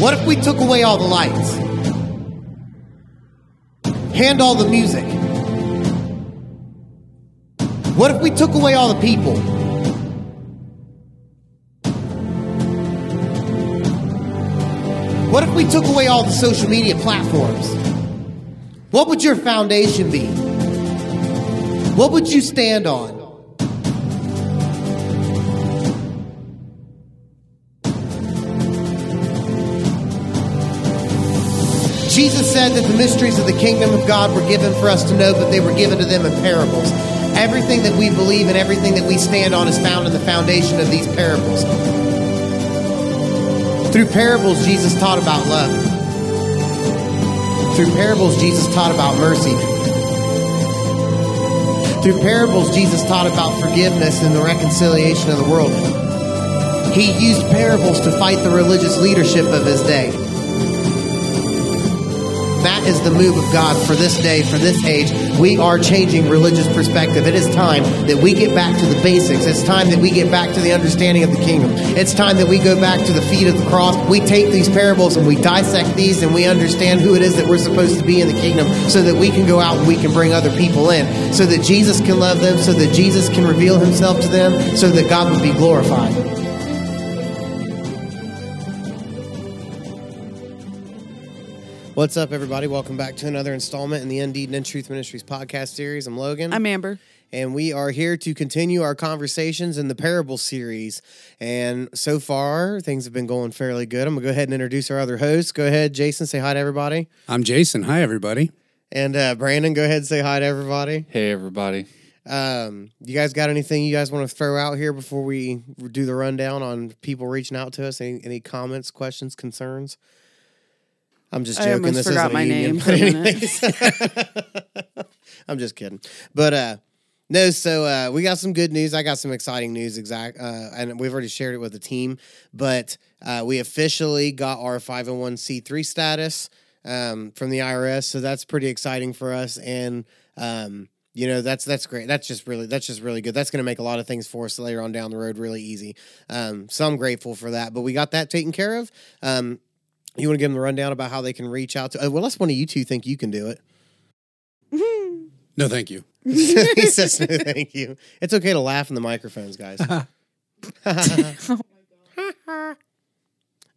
What if we took away all the lights? Hand all the music? What if we took away all the people? What if we took away all the social media platforms? What would your foundation be? What would you stand on? Jesus said that the mysteries of the kingdom of God were given for us to know, but they were given to them in parables. Everything that we believe and everything that we stand on is found in the foundation of these parables. Through parables, Jesus taught about love. Through parables, Jesus taught about mercy. Through parables, Jesus taught about forgiveness and the reconciliation of the world. He used parables to fight the religious leadership of his day. That is the move of God for this day, for this age. We are changing religious perspective. It is time that we get back to the basics. It's time that we get back to the understanding of the kingdom. It's time that we go back to the feet of the cross. We take these parables and we dissect these and we understand who it is that we're supposed to be in the kingdom so that we can go out and we can bring other people in, so that Jesus can love them, so that Jesus can reveal himself to them, so that God would be glorified. What's up, everybody? Welcome back to another installment in the Indeed and Truth Ministries podcast series. I'm Logan. I'm Amber. and we are here to continue our conversations in the parable series. And so far, things have been going fairly good. I'm going to go ahead and introduce our other hosts. Go ahead, Jason, say hi to everybody. I'm Jason. Hi, everybody. And uh, Brandon, go ahead and say hi to everybody. Hey, everybody. Um, you guys got anything you guys want to throw out here before we do the rundown on people reaching out to us? Any, any comments, questions, concerns? I'm just I joking. almost this forgot my name for a minute. I'm just kidding. But uh no, so uh, we got some good news. I got some exciting news, exact, uh, and we've already shared it with the team. But uh, we officially got our 501c3 status um, from the IRS, so that's pretty exciting for us. And um, you know, that's that's great. That's just really that's just really good. That's going to make a lot of things for us later on down the road really easy. Um, so I'm grateful for that. But we got that taken care of. Um, you want to give them the rundown about how they can reach out to? Uh, well, let's one of you two think you can do it. No, thank you. he says no, thank you. It's okay to laugh in the microphones, guys.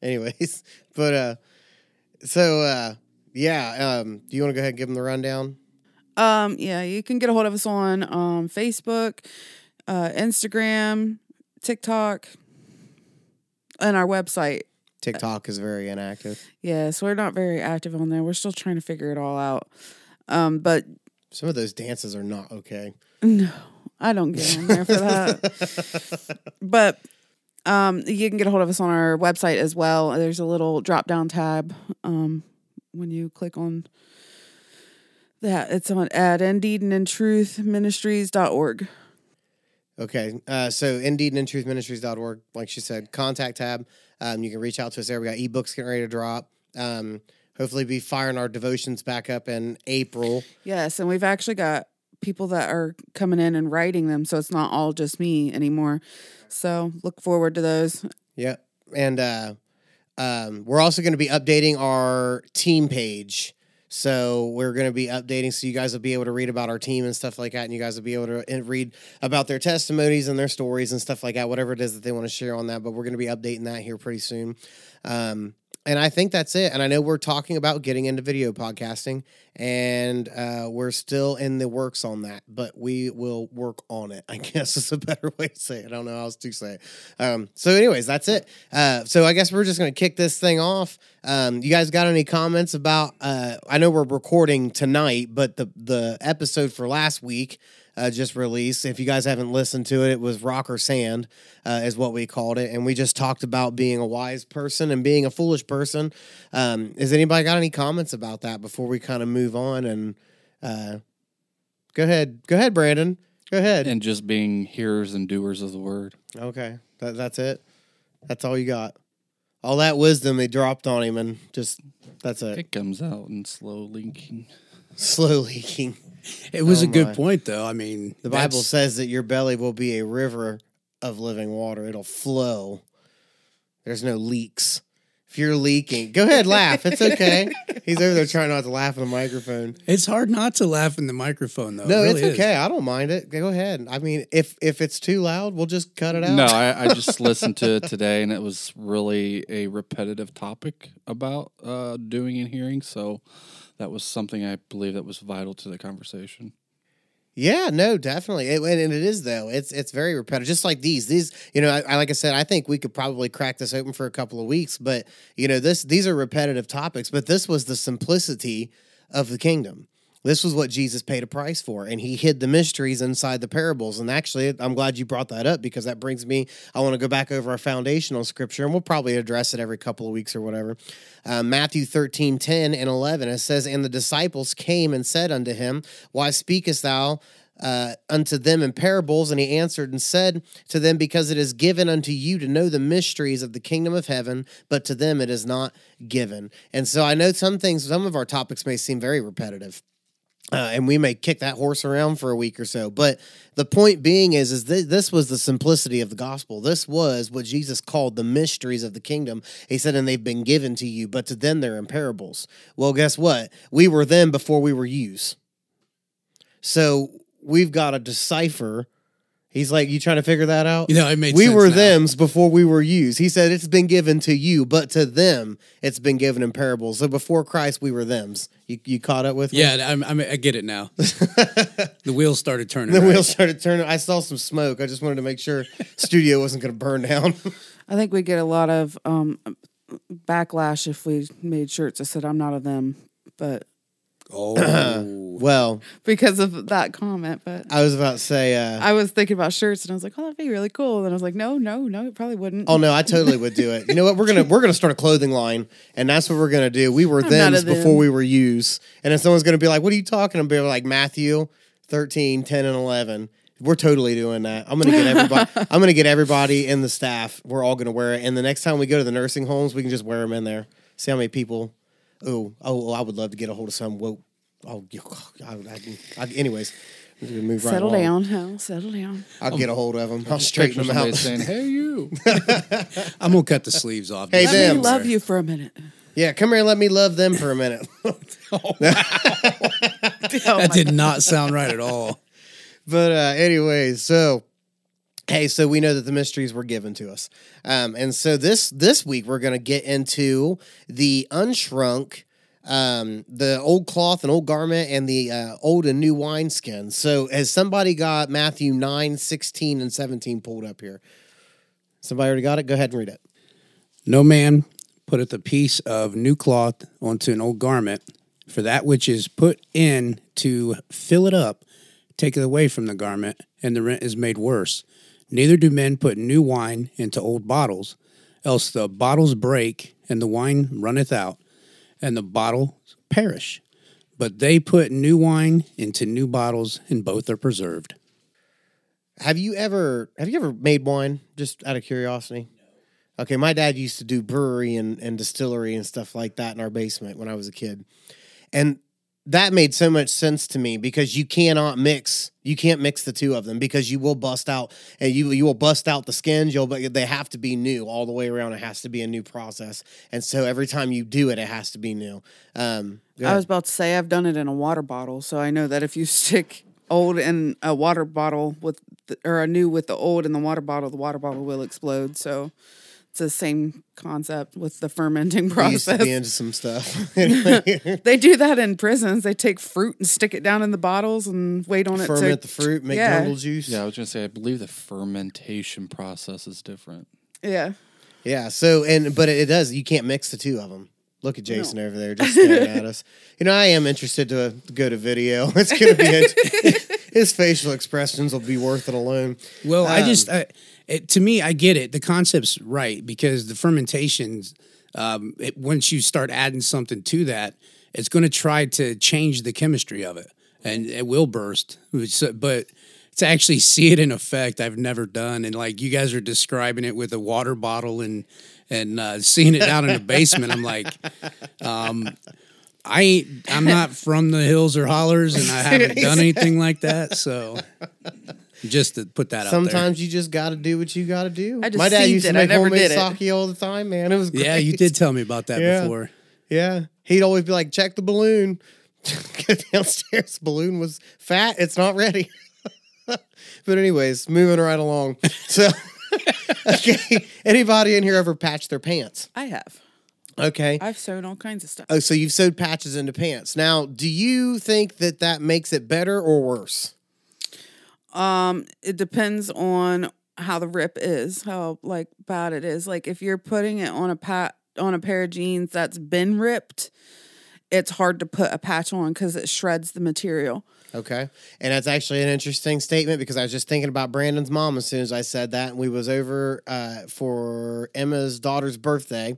Anyways, but uh, so uh, yeah. Um, do you want to go ahead and give them the rundown? Um, yeah, you can get a hold of us on um, Facebook, uh, Instagram, TikTok, and our website. TikTok is very inactive. Yes, we're not very active on there. We're still trying to figure it all out. Um, but Some of those dances are not okay. no, I don't get on there for that. but um, you can get a hold of us on our website as well. There's a little drop down tab um, when you click on that. It's on at indeed and in truth ministries.org. Okay. Uh, so indeed and intruthministries.org, like she said, contact tab. Um, you can reach out to us there. We got ebooks getting ready to drop. Um, hopefully be firing our devotions back up in April. Yes, and we've actually got people that are coming in and writing them, so it's not all just me anymore. So look forward to those. Yep. And uh, um, we're also going to be updating our team page. So we're going to be updating so you guys will be able to read about our team and stuff like that. And you guys will be able to read about their testimonies and their stories and stuff like that, whatever it is that they want to share on that. But we're going to be updating that here pretty soon. Um, and I think that's it. And I know we're talking about getting into video podcasting, and uh, we're still in the works on that, but we will work on it. I guess is a better way to say it. I don't know how else to say it. Um, so, anyways, that's it. Uh, so, I guess we're just going to kick this thing off. Um, you guys got any comments about? Uh, I know we're recording tonight, but the the episode for last week uh, just released. If you guys haven't listened to it, it was Rock or Sand, uh, is what we called it, and we just talked about being a wise person and being a foolish person. Um, has anybody got any comments about that before we kind of move on? And uh, go ahead, go ahead, Brandon. Go ahead. And just being hearers and doers of the word. okay, that, that's it. That's all you got. All that wisdom they dropped on him, and just that's it. It comes out in slow leaking. Slow leaking. It was Oh, a good my. point, though. I mean, The Bible that's- says that your belly will be a river of living water. It'll flow. There's no leaks. If you're leaking. Go ahead, laugh. It's okay. He's over there trying not to laugh in the microphone. It's hard not to laugh in the microphone, though. No, It it's really is. okay. I don't mind it. Go ahead. I mean, if if it's too loud, we'll just cut it out. No, I, I just listened to it today, and it was really a repetitive topic about uh, doing and hearing. So that was something I believe that was vital to the conversation. Yeah, no, definitely, it, and it is though. It's it's very repetitive, just like these. These, you know, I, I like I said, I think we could probably crack this open for a couple of weeks, but you know, this these are repetitive topics. But this was the simplicity of the kingdom. This was what Jesus paid a price for, and he hid the mysteries inside the parables. And actually, I'm glad you brought that up because that brings me. I want to go back over our foundational scripture, and we'll probably address it every couple of weeks or whatever. Uh, Matthew 13, 10 and 11. It says, And the disciples came and said unto him, Why speakest thou? uh, unto them in parables, and he answered and said to them, Because it is given unto you to know the mysteries of the kingdom of heaven, but to them it is not given. And so I know some things, some of our topics may seem very repetitive. Uh, and we may kick that horse around for a week or so, but the point being is, is th- this was the simplicity of the gospel. This was what Jesus called the mysteries of the kingdom. He said, "And they've been given to you, but to them they're in parables." Well, guess what? We were them before we were yous. So we've got to decipher. He's like, you trying to figure that out? You know, it made we sense were now. them's before we were yous. He said it's been given to you, but to them it's been given in parables. So before Christ, we were them's. You, you caught up with me? Yeah, I'm, I'm, I get it now. the wheels started turning. The right? wheels started turning. I saw some smoke. I just wanted to make sure studio wasn't going to burn down. I think we get a lot of um, backlash if we made shirts that said "I'm not of them," but Oh, well, because of that comment. But I was about to say. Uh, I was thinking about shirts, and I was like, "Oh, that'd be really cool." And I was like, "No, no, no, it probably wouldn't." Oh no, I totally would do it. You know what? We're gonna we're gonna start a clothing line, and that's what we're gonna do. We were not them's them. before we were yous, and if someone's gonna be like, "What are you talking about?" Like Matthew 13, 10, and eleven. We're totally doing that. I'm gonna get everybody. I'm gonna get everybody in the staff. We're all gonna wear it, and the next time we go to the nursing homes, we can just wear them in there. See how many people. Oh, oh, I would love to get a hold of some. Whoa, oh, I, I, I, anyways, we're gonna move right settle along. down, Hal. Settle down. I'll get a hold of them. I'll straighten picture them somebody out. saying, "Hey, you." I'm gonna cut the sleeves off. Hey, Let them. me love you for a minute. Yeah, come here and let me love them for a minute. Oh That did not sound right at all. but uh anyways, so hey, so we know that the mysteries were given to us. Um and so this this week we're going to get into the unshrunk um the old cloth and old garment and the uh, old and new wineskin. So has somebody got Matthew 9, 16 and 17 pulled up here? Somebody already got it? Go ahead and read it. No man putteth a piece of new cloth onto an old garment, for that which is put in to fill it up taketh away from the garment, and the rent is made worse. Neither do men put new wine into old bottles, else the bottles break, and the wine runneth out, and the bottles perish. But they put new wine into new bottles, and both are preserved. Have you ever have you ever made wine just out of curiosity? Okay, my dad used to do brewery and, and distillery and stuff like that in our basement when I was a kid. And that made so much sense to me because you cannot mix you can't mix the two of them because you will bust out and you you will bust out the skins you'll but they have to be new all the way around. It has to be a new process. And so every time you do it it has to be new. Um I was about to say I've done it in a water bottle, so I know that if you stick old in a water bottle with the, or a new with the old in the water bottle, the water bottle will explode. So it's the same concept with the fermenting I used to process. be into some stuff they do that in prisons. They take fruit and stick it down in the bottles and wait on it to ferment the fruit make yeah. jungle juice Yeah, I was gonna say. I believe the fermentation process is different. yeah. Yeah. So and but it does. You can't mix the two of them. Look at Jason over there just staring at us. You know, I am interested to go to video. It's gonna be int- his facial expressions will be worth it alone. Well, I Um, just I, it, to me, I get it. The concept's right because the fermentations, um, it, once you start adding something to that, it's going to try to change the chemistry of it, and it will burst. But to actually see it in effect, I've never done. And like you guys are describing it with a water bottle and and uh, seeing it down in the basement, I'm like, um, I ain't. I'm not from the hills or hollers, and I haven't done anything like that. So Just to put that out Sometimes you just got to do what you got to do. I just My dad deceived used to it. I make never homemade did it. sake all the time, man. It was great. Yeah, you did tell me about that Yeah. before. Yeah. He'd always be like, check the balloon. Go downstairs. Balloon was fat. It's not ready. but, anyways, moving right along. So, okay. Anybody in here ever patched their pants? I have. Okay. I've sewn all kinds of stuff. Oh, so you've sewed patches into pants. Now, do you think that that makes it better or worse? Um, it depends on how the rip is, how like bad it is. Like if you're putting it on a pat on a pair of jeans that's been ripped, it's hard to put a patch on because it shreds the material. Okay. And that's actually an interesting statement because I was just thinking about Brandon's mom as soon as I said that. And we was over uh, for Emma's daughter's birthday.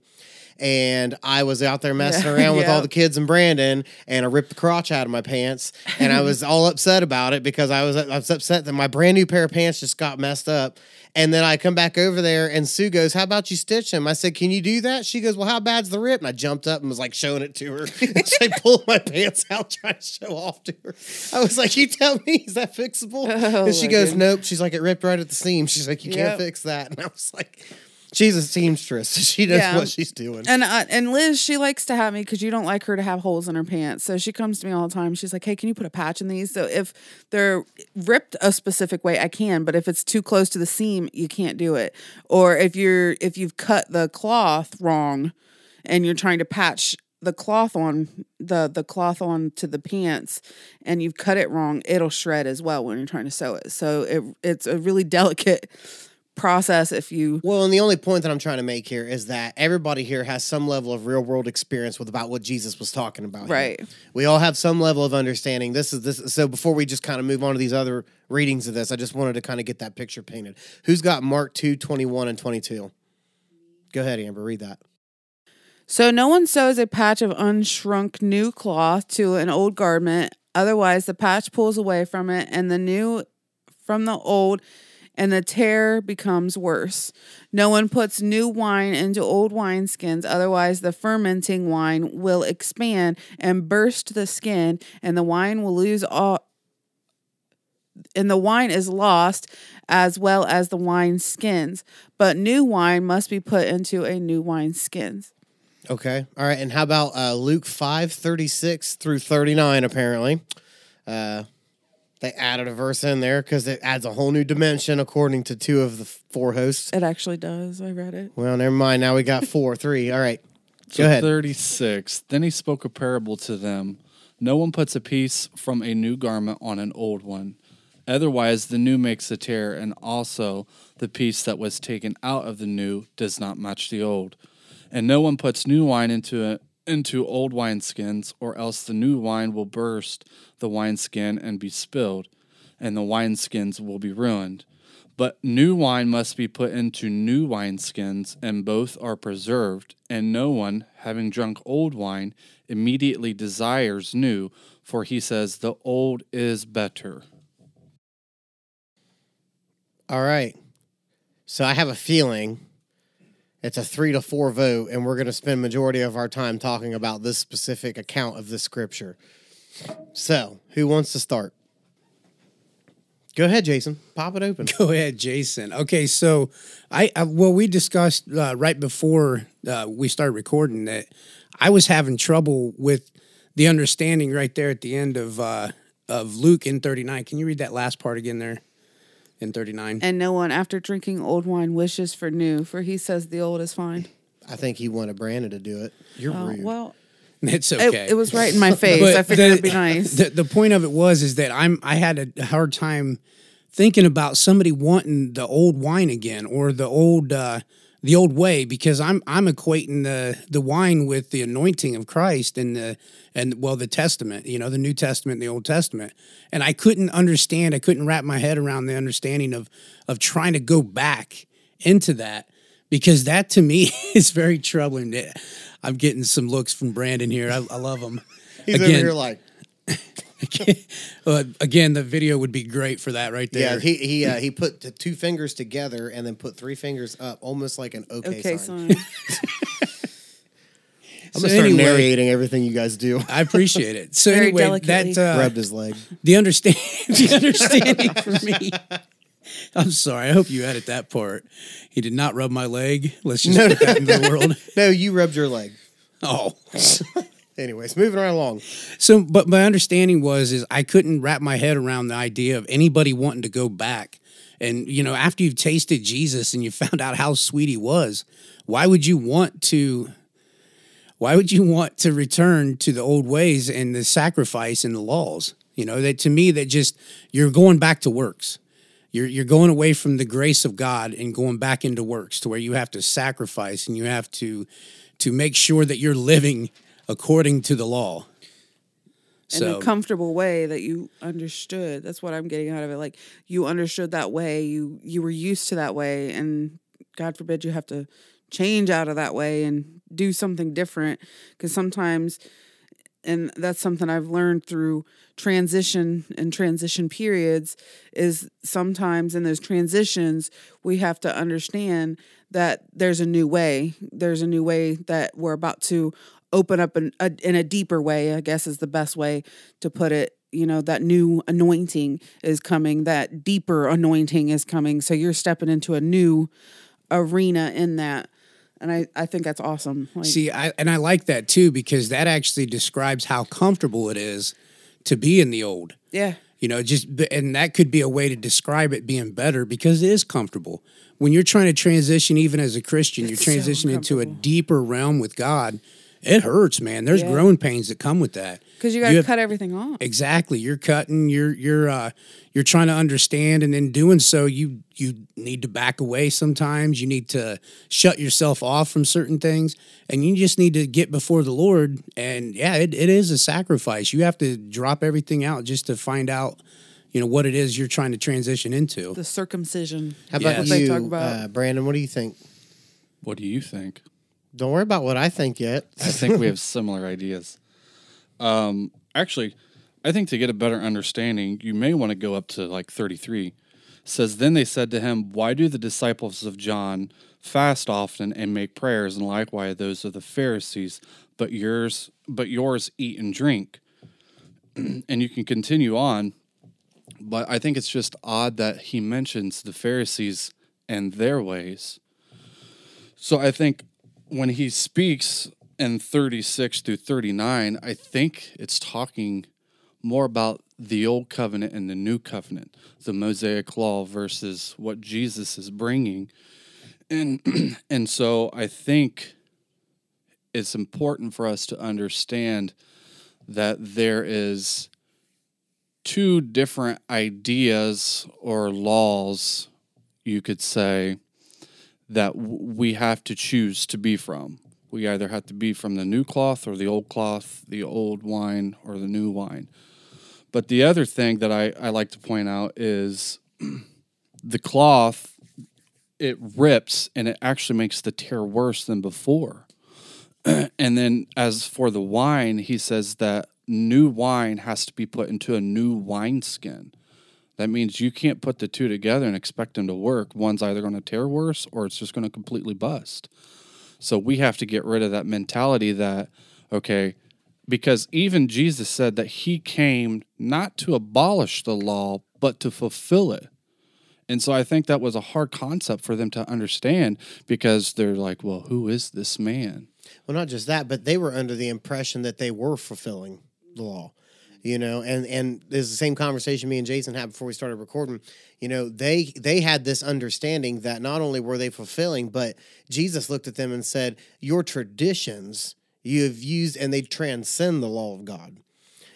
And I was out there messing Yeah. around with all the kids and Brandon, and I ripped the crotch out of my pants. And I was all upset about it because I was, I was upset that my brand new pair of pants just got messed up. And then I come back over there, and Sue goes, How about you stitch them? I said, Can you do that? She goes, Well, how bad's the rip? And I jumped up and was like showing it to her. she pulled my pants out, trying to show off to her. I was like, You tell me, is that fixable? Oh, and she goes, goodness. Nope. She's like, It ripped right at the seam. She's like, You Yep. can't fix that. And I was like, She's a seamstress. She knows Yeah. what she's doing. And and Liz, she likes to have me because you don't like her to have holes in her pants. So she comes to me all the time. She's like, "Hey, can you put a patch in these?" So if they're ripped a specific way, I can. But if it's too close to the seam, you can't do it. Or if you're if you've cut the cloth wrong, and you're trying to patch the cloth on the the cloth on to the pants and you've cut it wrong it'll shred as well when you're trying to sew it so it it's a really delicate process if you Well, and the only point that I'm trying to make here is that everybody here has some level of real world experience with about what Jesus was talking about. here. Right. We all have some level of understanding. This is this. So before we just kind of move on to these other readings of this, I just wanted to kind of get that picture painted. Who's got Mark 2, 21 and 22? Go ahead, Amber. Read that. So no one sews a patch of unshrunk new cloth to an old garment, otherwise the patch pulls away from it and the new from the old and the tear becomes worse. No one puts new wine into old wineskins, otherwise the fermenting wine will expand and burst the skin and the wine will lose all and the wine is lost as well as the wine skins. But new wine must be put into a new wine skins. Okay. All right. And how about uh, Luke 5, 36 through 39, apparently? Uh, they added a verse in there because it adds a whole new dimension according to two of the four hosts. It actually does. I read it. Well, never mind. Now we got four, three. All right. So Go ahead. 36. Then he spoke a parable to them. No one puts a piece from a new garment on an old one. Otherwise, the new makes a tear, and also the piece that was taken out of the new does not match the old. And no one puts new wine into a, into old wineskins, or else the new wine will burst the wineskin and be spilled, and the wineskins will be ruined. But new wine must be put into new wineskins, and both are preserved. And no one, having drunk old wine, immediately desires new, for he says, The old is better. All right. So I have a feeling it's a three to four vote, and we're going to spend majority of our time talking about this specific account of the scripture. So, who wants to start? Go ahead, Jason. Pop it open. Go ahead, Jason. Okay, so I, I well, we discussed uh, right before uh, we started recording that I was having trouble with the understanding right there at the end of uh, of Luke in thirty nine. Can you read that last part again there in thirty nine? And no one, after drinking old wine, wishes for new, for he says the old is fine. I think he wanted Brandon to do it. You're Oh, rude. well, It's it, okay. it was right in my face. But I figured the- it'd be nice. The, the point of it was is that I'm I had a hard time thinking about somebody wanting the old wine again or the old uh, the old way because I'm I'm equating the the wine with the anointing of Christ and the and well the Testament you know the New Testament and the Old Testament and I couldn't understand I couldn't wrap my head around the understanding of of trying to go back into that because that to me is very troubling. Eh, I'm getting some looks from Brandon here. I, I love him. He's over here like, again, the video would be great for that right there. yeah. He he uh, he put the two fingers together and then put three fingers up, almost like an okay, Okay, sign. son. I'm So gonna start anyway- narrating everything you guys do. I appreciate it. So Very anyway, delicately. that uh, Rubbed his leg. the understand the understanding for me. I'm sorry. I hope you edit that part. He did not rub my leg. Let's just No, put that into the world. No, you rubbed your leg. Oh. Anyways, moving right along. So, but my understanding was is I couldn't wrap my head around the idea of anybody wanting to go back. And you know, after you've tasted Jesus and you found out how sweet he was, why would you want to? Why would you want to return to the old ways and the sacrifice and the laws? You know, that to me, that just you're going back to works. You're you're going away from the grace of God and going back into works to where you have to sacrifice and you have to to make sure that you're living according to the law. in a comfortable way that you understood. That's what I'm getting out of it. Like you understood that way, you you were used to that way, and God forbid you have to change out of that way and do something different. Because sometimes, and that's something I've learned through transition and transition periods, is sometimes in those transitions we have to understand that there's a new way. There's a new way that we're about to open up in a, in a deeper way, I guess is the best way to put it. You know, that new anointing is coming, that deeper anointing is coming. So you're stepping into a new arena in that. And I, I think that's awesome. Like, See, I and I like that too because that actually describes how comfortable it is to be in the old. yeah. You know, just and that could be a way to describe it being better because it is comfortable. When you're trying to transition, even as a Christian, It's you're so transitioning into a deeper realm with God. It hurts, man. There's Yeah. growing pains that come with that. Because you got to cut everything off. Exactly. You're cutting, you're you're uh you're trying to understand and in doing so you you need to back away sometimes. You need to shut yourself off from certain things and you just need to get before the Lord and yeah, it, it is a sacrifice. You have to drop everything out just to find out you know what it is you're trying to transition into. The circumcision. How about Yes. What they you, talk about. Uh, Brandon? What do you think? What do you think? Don't worry about what I think yet. I think we have similar ideas. Um, actually, I think to get a better understanding, you may want to go up to like 33. It says, Then they said to him, Why do the disciples of John fast often and make prayers, and likewise those of the Pharisees, but yours, but yours eat and drink? and you can continue on, but I think it's just odd that he mentions the Pharisees and their ways. So I think when he speaks in 36 through 39, I think it's talking more about the old covenant and the new covenant, the Mosaic law versus what Jesus is bringing. And and so I think it's important for us to understand that there is two different ideas or laws you could say that w- we have to choose to be from. We either have to be from the new cloth or the old cloth, the old wine or the new wine. But the other thing that I, I like to point out is the cloth, it rips and it actually makes the tear worse than before. and then as for the wine, he says that new wine has to be put into a new wineskin. That means you can't put the two together and expect them to work. One's either going to tear worse or it's just going to completely bust. So we have to get rid of that mentality that, okay, because even Jesus said that he came not to abolish the law, but to fulfill it. And so I think that was a hard concept for them to understand because they're like, well, who is this man? Well, not just that, but they were under the impression that they were fulfilling the law. You know, and and there's the same conversation me and Jason had before we started recording. You know, they they had this understanding that not only were they fulfilling, but Jesus looked at them and said, "Your traditions you have used, and they transcend the law of God."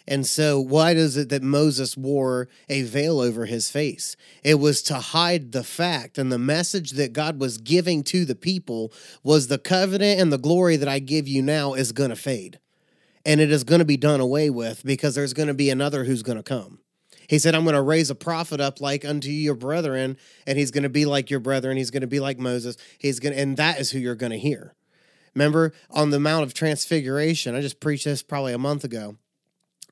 And so, why does it that Moses wore a veil over his face? It was to hide the fact and the message that God was giving to the people was the covenant and the glory that I give you now is going to fade. And it is going to be done away with because there's going to be another who's going to come. He said, I'm going to raise a prophet up like unto your brethren, and he's going to be like your brethren. He's going to be like Moses. He's going to, and that is who you're going to hear. Remember on the Mount of Transfiguration, I just preached this probably a month ago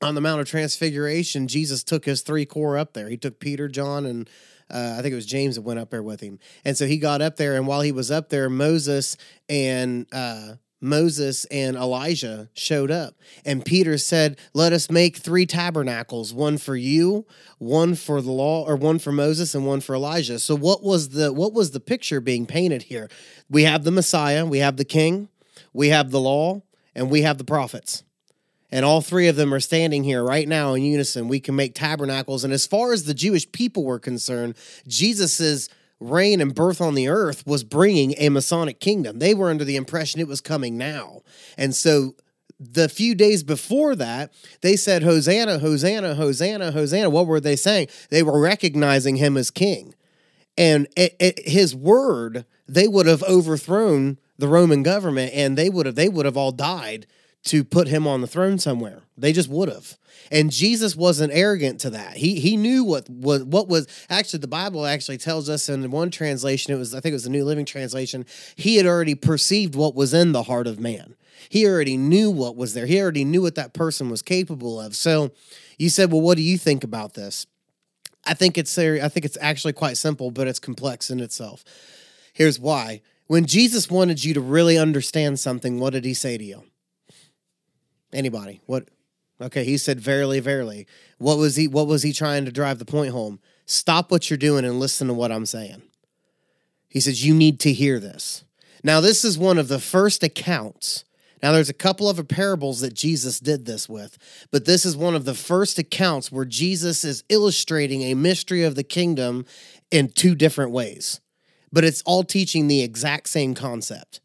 on the Mount of Transfiguration, Jesus took his three core up there. He took Peter, John, and uh, I think it was James that went up there with him. And so he got up there, and while he was up there, Moses and uh, Moses and Elijah showed up. And Peter said, Let us make three tabernacles one for you, one for the law, or one for Moses, and one for Elijah. So what was the what was the picture being painted here? We have the Messiah, we have the king, we have the law, and we have the prophets. And all three of them are standing here right now in unison. We can make tabernacles. And as far as the Jewish people were concerned, Jesus's reign and birth on the earth was bringing a messianic kingdom. They were under the impression it was coming now. And so the few days before that, they said, Hosanna, Hosanna, Hosanna, Hosanna. What were they saying? They were recognizing him as king. And it, it, his word, they would have overthrown the Roman government and they would have they would have all died to put him on the throne somewhere. They just would have. And Jesus wasn't arrogant to that. He he knew what was what was actually the Bible actually tells us in one translation, it was I think it was the New Living Translation, he had already perceived what was in the heart of man. He already knew what was there. He already knew what that person was capable of. So you said, "Well, what do you think about this?" I think it's I think it's actually quite simple, but it's complex in itself. Here's why. When Jesus wanted you to really understand something, what did he say to you? Anybody? What? Okay, he said, "Verily, verily." What was he? What was he trying to drive the point home? Stop what you're doing and listen to what I'm saying. He says, "You need to hear this." Now, this is one of the first accounts. Now, there's a couple of parables that Jesus did this with, but this is one of the first accounts where Jesus is illustrating a mystery of the kingdom in two different ways. But it's all teaching the exact same concept.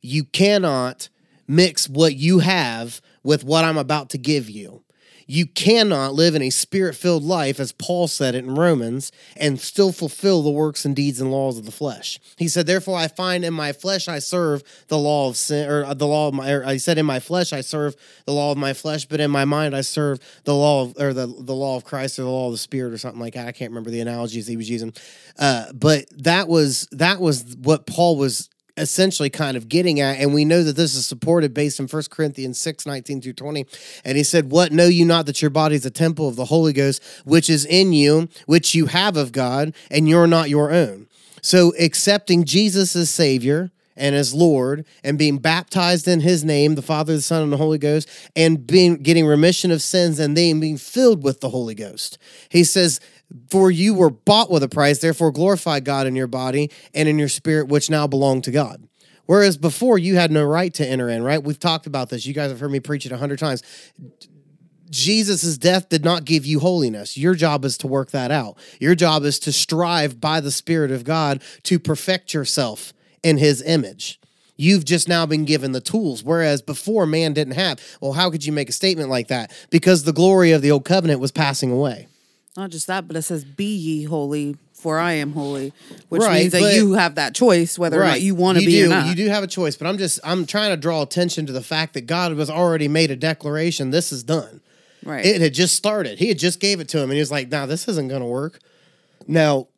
You cannot mix what you have with what I'm about to give you. You cannot live in a spirit filled life, as Paul said it in Romans, and still fulfill the works and deeds and laws of the flesh. He said, Therefore, I find in my flesh I serve the law of sin, or the law of my, I said, In my flesh I serve the law of my flesh, but in my mind I serve the law of, or the, the law of Christ or the law of the Spirit or something like that. I can't remember the analogies he was using. Uh, but that was, that was what Paul was essentially kind of getting at. And we know that this is supported based in 1 Corinthians 6 19 through 20. And he said, What know you not that your body is a temple of the Holy Ghost, which is in you, which you have of God, and you're not your own? So accepting Jesus as Savior and as Lord and being baptized in his name, the Father, the Son, and the Holy Ghost, and being getting remission of sins and then being filled with the Holy Ghost. He says, for you were bought with a price, therefore glorify God in your body and in your spirit, which now belong to God. Whereas before you had no right to enter in, right? We've talked about this. You guys have heard me preach it a hundred times. Jesus' death did not give you holiness. Your job is to work that out. Your job is to strive by the Spirit of God to perfect yourself in His image. You've just now been given the tools, whereas before man didn't have. Well, how could you make a statement like that? Because the glory of the old covenant was passing away. Not just that, but it says, "Be ye holy, for I am holy," which Right, means that you have that choice whether or not you want to be do, or not. You do have a choice, but I'm just I'm trying to draw attention to the fact that God was already made a declaration. This is done. right? It had just started. He had just gave it to him, and he was like, "Now this isn't going to work." Now,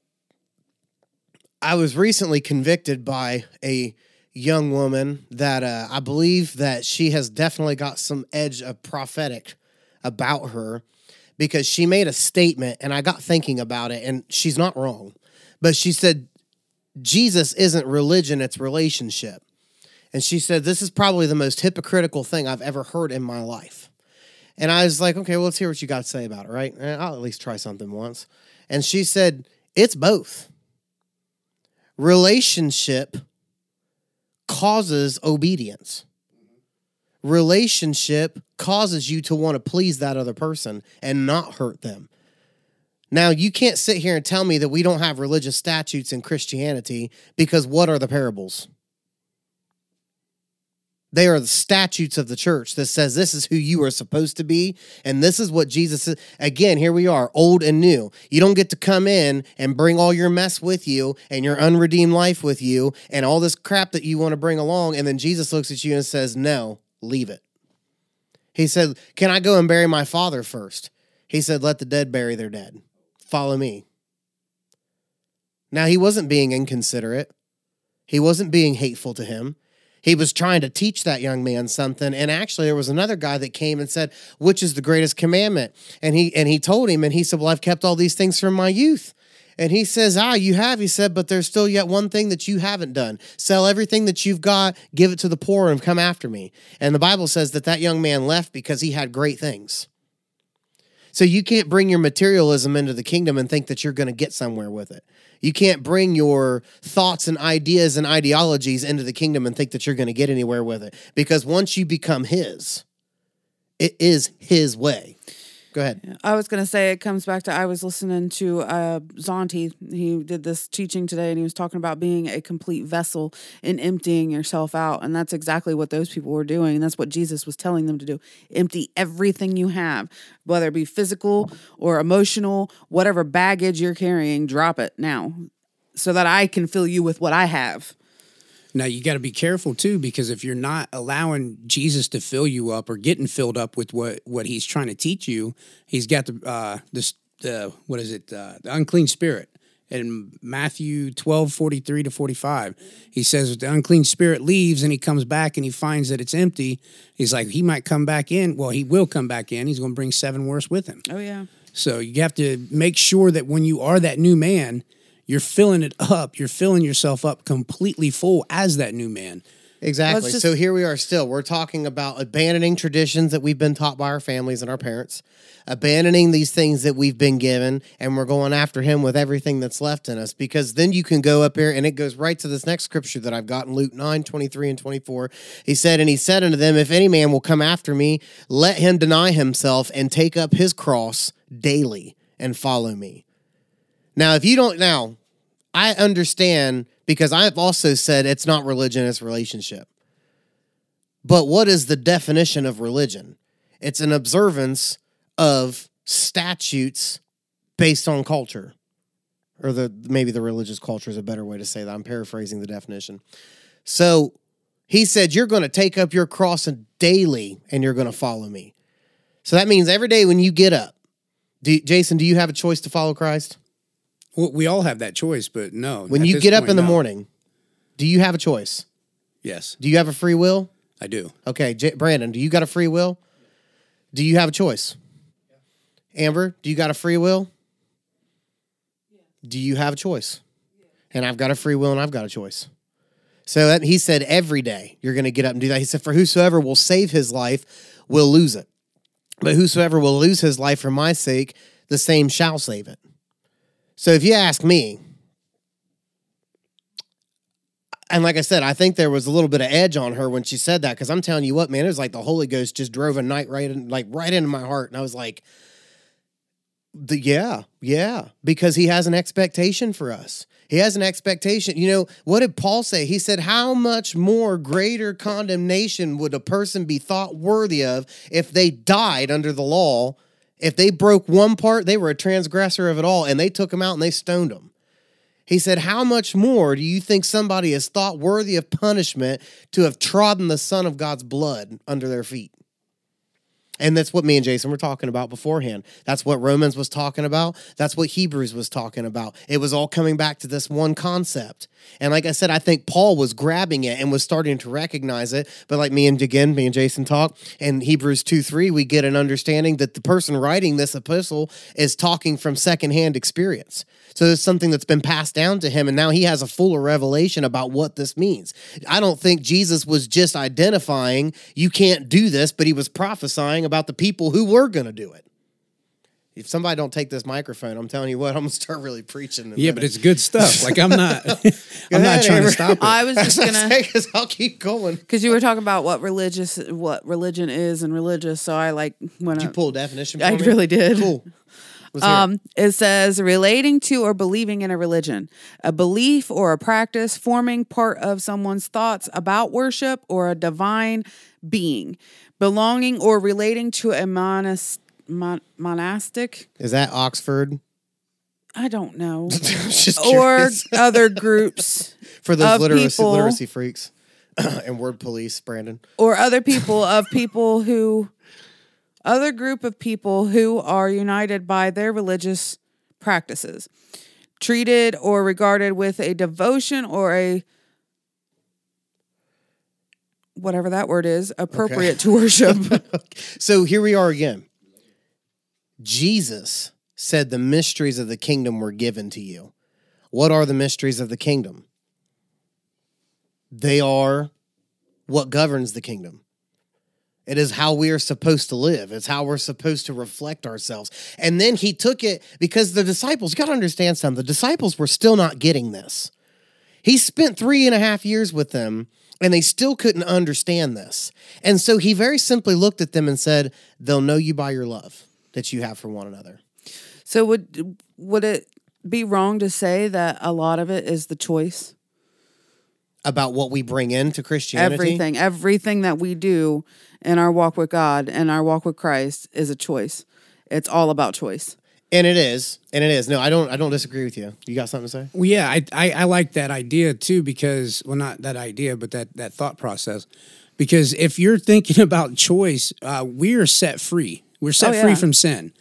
I was recently convicted by a young woman that uh, I believe that she has definitely got some edge of prophetic about her because she made a statement, and I got thinking about it, and she's not wrong, but she said Jesus isn't religion; it's relationship. And she said, This is probably the most hypocritical thing I've ever heard in my life. And I was like, Okay, well, let's hear what you got to say about it, right? Eh, I'll at least try something once. And she said, It's both. Relationship causes obedience. Relationship causes you to want to please that other person and not hurt them. Now, you can't sit here and tell me that we don't have religious statutes in Christianity because what are the parables? They are the statutes of the church that says this is who you are supposed to be, and this is what Jesus is. Again, here we are, old and new. You don't get to come in and bring all your mess with you and your unredeemed life with you and all this crap that you want to bring along, and then Jesus looks at you and says, No, leave it. He said, Can I go and bury my father first? He said, Let the dead bury their dead. Follow me. Now, he wasn't being inconsiderate, he wasn't being hateful to him. He was trying to teach that young man something. And actually, there was another guy that came and said, Which is the greatest commandment? And he and he told him, and he said, Well, I've kept all these things from my youth. And he says, Ah, you have. He said, But there's still yet one thing that you haven't done. Sell everything that you've got, give it to the poor, and come after me. And the Bible says that that young man left because he had great things. So you can't bring your materialism into the kingdom and think that you're going to get somewhere with it. You can't bring your thoughts and ideas and ideologies into the kingdom and think that you're going to get anywhere with it. Because once you become his, it is his way. Go ahead. I was going to say it comes back to I was listening to uh, Zonti. He did this teaching today and he was talking about being a complete vessel and emptying yourself out. And that's exactly what those people were doing. And that's what Jesus was telling them to do empty everything you have, whether it be physical or emotional, whatever baggage you're carrying, drop it now so that I can fill you with what I have. Now you got to be careful too, because if you're not allowing Jesus to fill you up or getting filled up with what what He's trying to teach you, He's got the uh, this the what is it uh, the unclean spirit. In Matthew 12, 43 to 45, he says, the unclean spirit leaves and he comes back and he finds that it's empty. He's like, he might come back in. Well, he will come back in. He's going to bring seven worse with him. Oh, yeah. So you have to make sure that when you are that new man, you're filling it up. You're filling yourself up completely full as that new man. Exactly. Just- so here we are still. We're talking about abandoning traditions that we've been taught by our families and our parents, abandoning these things that we've been given, and we're going after him with everything that's left in us. Because then you can go up here, and it goes right to this next scripture that I've got in Luke 9 23 and 24. He said, And he said unto them, If any man will come after me, let him deny himself and take up his cross daily and follow me. Now, if you don't, now, I understand because I've also said it's not religion, it's relationship. But what is the definition of religion? It's an observance of statutes based on culture. Or the maybe the religious culture is a better way to say that. I'm paraphrasing the definition. So he said, You're going to take up your cross daily and you're going to follow me. So that means every day when you get up, do, Jason, do you have a choice to follow Christ? Well, we all have that choice, but no. When you get up point, in the no. morning, do you have a choice? yes, Do you have a free will? I do. Okay, J- Brandon, do you got a free will? Do you have a choice? Amber, do you got a free will? Do you have a choice? And I've got a free will and I've got a choice. So that, he said every day you're going to get up and do that. He said, For whosoever will save his life will lose it. But whosoever will lose his life for my sake, the same shall save it. So if you ask me, and like I said, I think there was a little bit of edge on her when she said that because I'm telling you what, man, it was like the Holy Ghost just drove a night right in, like right into my heart, and I was like, the, yeah, yeah, because he has an expectation for us. He has an expectation. You know, what did Paul say? He said, How much more greater condemnation would a person be thought worthy of if they died under the law? If they broke one part, they were a transgressor of it all, and they took him out and they stoned him. He said, How much more do you think somebody is thought worthy of punishment to have trodden the Son of God's blood under their feet? And that's what me and Jason were talking about beforehand. That's what Romans was talking about. That's what Hebrews was talking about. It was all coming back to this one concept. And like I said, I think Paul was grabbing it and was starting to recognize it. But like me and again, me and Jason talk in Hebrews 2 3, we get an understanding that the person writing this epistle is talking from secondhand experience. So it's something that's been passed down to him, and now he has a fuller revelation about what this means. I don't think Jesus was just identifying, you can't do this, but he was prophesying about the people who were going to do it. If somebody don't take this microphone, I'm telling you what, I'm gonna start really preaching. Yeah, but it's good stuff. Like I'm not, I'm ahead, not trying Amber. to stop it. I was just gonna what I'm saying, 'cause I'll keep going. because you were talking about what religious what religion is and religious. So I like when Did I, you pull a definition? For I me? really did. Cool. Let's hear it. Um, it says relating to or believing in a religion, a belief or a practice forming part of someone's thoughts about worship or a divine being, belonging or relating to a monas, mon, monastic. Is that Oxford? I don't know. Or other groups for those of literacy, people- literacy freaks and word police, Brandon. or other people of people who other group of people who are united by their religious practices treated or regarded with a devotion or a whatever that word is appropriate to worship So here we are again. Jesus said the mysteries of the kingdom were given to you. What are the mysteries of the kingdom? They are what governs the kingdom. It is how we are supposed to live. It's how we're supposed to reflect ourselves. And then he took it because the disciples, you got to understand something. The disciples were still not getting this. He spent three and a half years with them and they still couldn't understand this. And so he very simply looked at them and said, They'll know you by your love that you have for one another. So would would it be wrong to say that a lot of it is the choice? About what we bring into Christianity. Everything, everything that we do in our walk with God and our walk with Christ is a choice. It's all about choice. And it is. And it is. No, I don't I don't disagree with you. You got something to say? Well, yeah, I, I I like that idea too because well, not that idea, but that that thought process. Because if you're thinking about choice, uh, we are set free. We're set Oh, free from sin.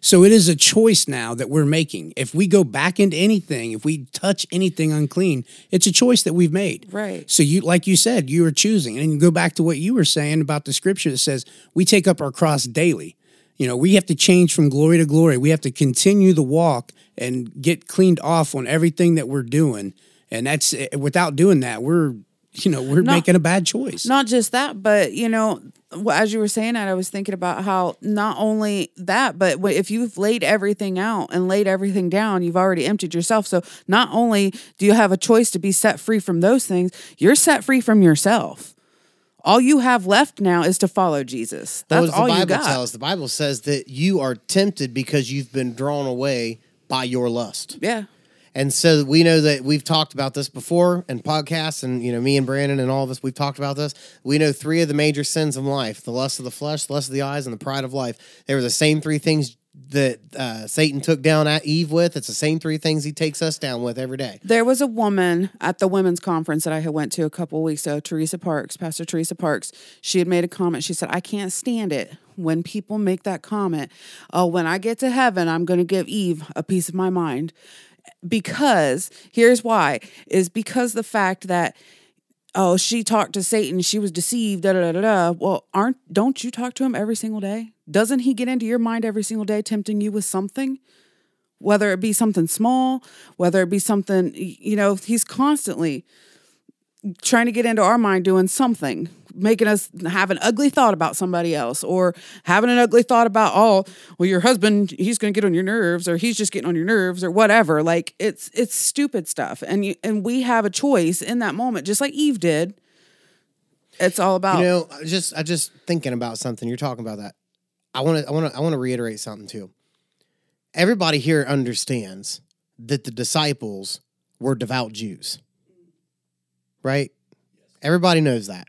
So it is a choice now that we're making. If we go back into anything, if we touch anything unclean, it's a choice that we've made. Right. So you, like you said, you are choosing, and you go back to what you were saying about the scripture that says we take up our cross daily. You know, we have to change from glory to glory. We have to continue the walk and get cleaned off on everything that we're doing. And that's eh, without doing that, we're you know we're Not- making a bad choice. Not just that, but you know, as you were saying that, I was thinking about how not only that, but if you've laid everything out and laid everything down, you've already emptied yourself. So not only do you have a choice to be set free from those things, you're set free from yourself. All you have left now is to follow Jesus. What That's does all the you Bible got. tell us? The Bible says that you are tempted because you've been drawn away by your lust. Yeah. And so we know that we've talked about this before in podcasts, and you know, me and Brandon and all of us, we've talked about this. We know three of the major sins of life: the lust of the flesh, the lust of the eyes, and the pride of life. They were the same three things that uh, Satan took down at Eve with. It's the same three things he takes us down with every day. There was a woman at the women's conference that I had went to a couple weeks ago, Teresa Parks, Pastor Teresa Parks. She had made a comment. She said, "I can't stand it when people make that comment. Oh, when I get to heaven, I'm going to give Eve a piece of my mind." Because here's why: is because the fact that oh, she talked to Satan, she was deceived, da da da da. Well, aren't don't you talk to him every single day? Doesn't he get into your mind every single day, tempting you with something? Whether it be something small, whether it be something, you know, he's constantly trying to get into our mind doing something, making us have an ugly thought about somebody else or having an ugly thought about, oh, well, your husband, he's going to get on your nerves or he's just getting on your nerves or whatever. Like it's it's stupid stuff. And you and we have a choice in that moment, just like Eve did. It's all about You know, just I just thinking about something. You're talking about that. I want to I want to I want to reiterate something too. Everybody here understands that the disciples were devout Jews. Right? Everybody knows that.